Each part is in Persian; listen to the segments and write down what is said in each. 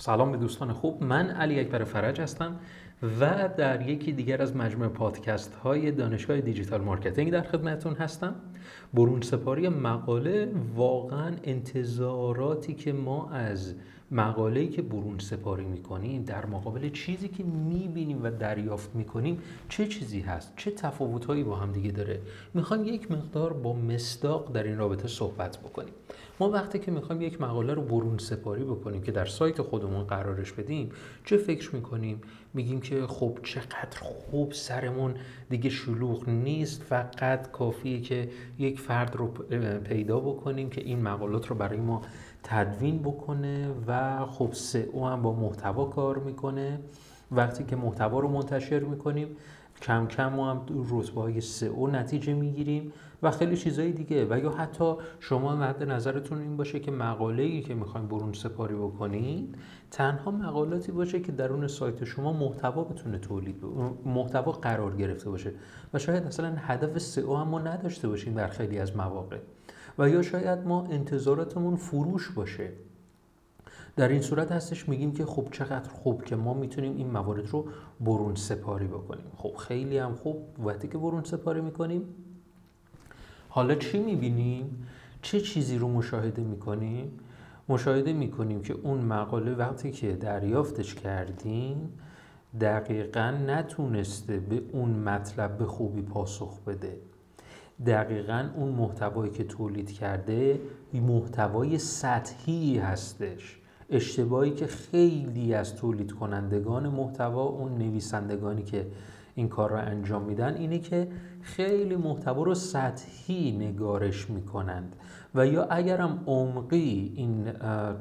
سلام به دوستان خوب. من علی اکبر فرج هستم و در یکی دیگر از مجموعه پادکست های دانشگاه دیجیتال مارکتینگ در خدمتتون هستم. برون سپاری مقاله واقعا انتظاراتی که ما از مقاله‌ای که برون سپاری می‌کنیم در مقابل چیزی که می‌بینیم و دریافت می‌کنیم چه چیزی هست؟ چه تفاوتهایی با هم دیگه داره؟ می‌خوایم یک مقدار با مصداق در این رابطه صحبت بکنیم. ما وقتی که می‌خوایم یک مقاله رو برون سپاری بکنیم که در سایت خودمون قرارش بدیم چه فکر می‌کنیم؟ میگیم که خب چقدر خوب سرمون دیگه شلوغ نیست فقط کافیه که یک فرد رو پیدا بکنیم که این مقالات رو برای ما تدوین بکنه و خب او هم با محتوا کار می‌کنه. وقتی که محتوا رو منتشر می‌کنیم کم کم ما هم رتبه های او نتیجه می‌گیریم و خیلی چیزهای دیگه. و یا حتی شما مد نظرتون این باشه که مقاله ای که می‌خوایم برون سپاری بکنید تنها مقالاتی باشه که درون سایت شما محتوا بتونه تولید محتوا قرار گرفته باشه. و شاید اصلا هدف سئو هم ما نداشته باشیم در خیلی از مواقع. و یا شاید ما انتظاراتمون فروش باشه. در این صورت هستش میگیم که خب چقدر خوب که ما می‌تونیم این موارد رو برون سپاری بکنیم خب خیلی هم خوب وقتی که برون سپاری می‌کنیم حالا چی می‌بینیم؟ چه چیزی رو مشاهده می‌کنیم؟ مشاهده می‌کنیم که اون مقاله وقتی که دریافتش کردیم دقیقا نتونسته به اون مطلب به خوبی پاسخ بده دقیقا اون محتوایی که تولید کرده محتوای سطحی هستش اشتباهی که خیلی از تولید کنندگان محتوا اون نویسندگانی که این کار را انجام میدن اینه که خیلی محتوا رو سطحی نگارش می‌کنند. و یا اگرم عمقی این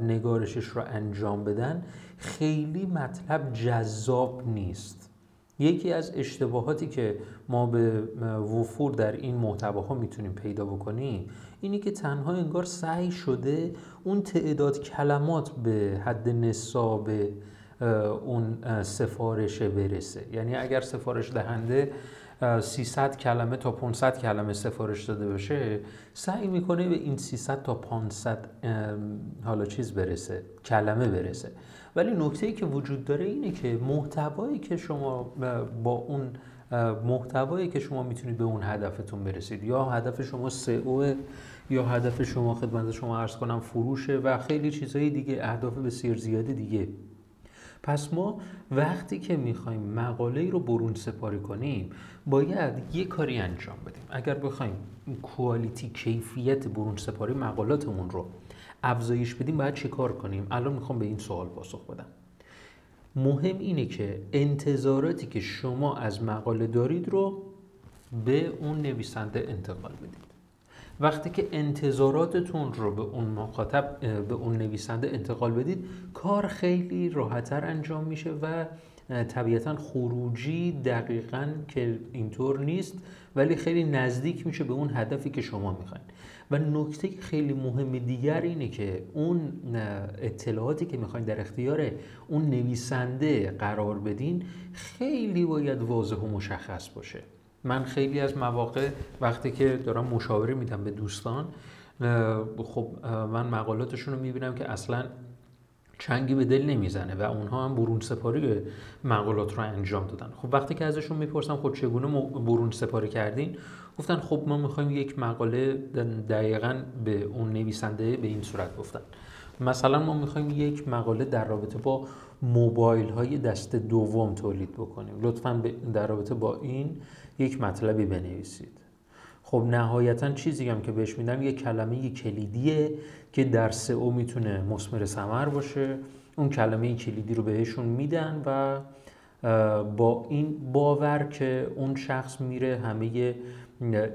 نگارشش رو انجام بدن خیلی مطلب جذاب نیست. یکی از اشتباهاتی که ما به وفور در این محتواها می‌تونیم پیدا بکنیم اینی که تنها انگار سعی شده اون تعداد کلمات به حد نصاب اون سفارش برسه. یعنی اگر سفارش دهنده 300 کلمه تا 500 کلمه سفارش داده باشه سعی می‌کنه به این 300 تا 500 حالا چیز برسه کلمه برسه. ولی نکته ای که وجود داره اینه که محتوایی که شما با اون محتوایی که شما می‌تونید به اون هدفتون برسید یا هدف شما سئو یا هدف شما خدمت شما عرض کنم فروشه و خیلی چیزهای دیگه اهداف بسیار زیادی دیگه پس ما وقتی که می‌خوایم مقاله رو برون سپاری کنیم باید یه کاری انجام بدیم. اگر بخوایم کوالیتی کیفیت برون سپاری مقالاتمون رو افزایش بدیم باید چه کار کنیم؟ الان می‌خوام به این سوال پاسخ بدم. مهم اینه که انتظاراتی که شما از مقاله دارید رو به اون نویسنده انتقال بدید. وقتی که انتظاراتتون رو به اون مخاطب به اون نویسنده انتقال بدید کار خیلی راحتتر انجام میشه و طبیعتا خروجی دقیقا که اینطور نیست ولی خیلی نزدیک میشه به اون هدفی که شما می‌خواین. و نکته خیلی مهم دیگر اینه که اون اطلاعاتی که می‌خواین در اختیار اون نویسنده قرار بدین خیلی باید واضح و مشخص باشه. من خیلی از مواقع وقتی که دارم مشاوره میدم به دوستان خب من مقالاتشون رو می‌بینم که اصلا چنگی به دل نمی‌زنه و اونها هم برون سپاری مقالات رو انجام دادن. خب وقتی که ازشون می‌پرسم خب چگونه برون سپاری کردین گفتن خب ما می‌خوایم یک مقاله دقیقا به اون نویسنده به این صورت گفتن. مثلا ما می‌خوایم یک مقاله در رابطه با موبایل های دست دوم تولید بکنیم. لطفا در رابطه با این یک مطلبی بنویسید. خب نهایتا چیزی هم که بهش میدم یک کلمه کلیدیه که در او می‌تونه مسمر سمر باشه. اون کلمه کلیدی رو بهشون میدن و با این باور که اون شخص میره همه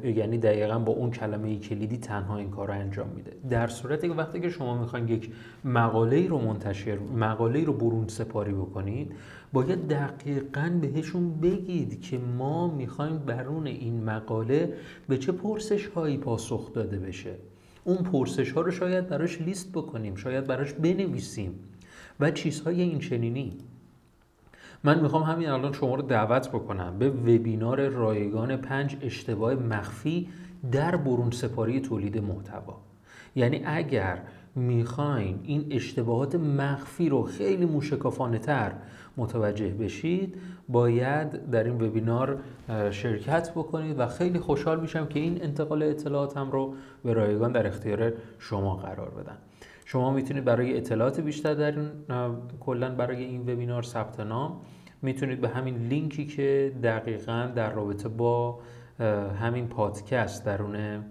یعنی دقیقا با اون کلمه کلیدی تنها این کار رو انجام میده. در صورتی که وقتی که شما می‌خواین یک مقاله رو منتشر مقاله رو برون سپاری بکنید باید دقیقا بهشون بگید که ما می‌خوایم برون این مقاله به چه پرسش هایی پاسخ داده بشه. اون پرسش ها رو شاید براش لیست بکنیم شاید براش بنویسیم و چیزهای این چنینی من می‌خوام همین الان شما رو دعوت بکنم. به وبینار رایگان پنج اشتباه مخفی در برون سپاری تولید محتوا. یعنی اگر می‌خواین این اشتباهات مخفی رو خیلی موشکافانه تر متوجه بشید باید در این وبینار شرکت بکنید و خیلی خوشحال میشم که این انتقال اطلاعاتم رو به رایگان در اختیار شما قرار بدم شما می‌تونید برای اطلاعات بیشتر در این کلا برای این وبینار ثبت نام می‌تونید به همین لینکی که دقیقا در رابطه با همین پادکست درون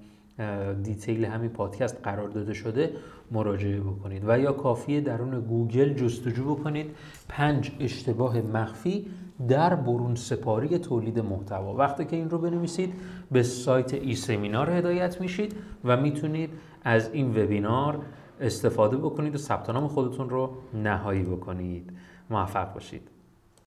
detail همین پادکست قرار داده شده مراجعه بکنید و یا کافیه درون گوگل جستجو بکنید. پنج اشتباه مخفی در برون سپاری تولید محتوا. وقتی که این رو بنویسید به سایت ای سمینار هدایت میشید و می‌تونید از این وبینار استفاده بکنید و ثبت نام خودتون رو نهایی بکنید. موفق باشید.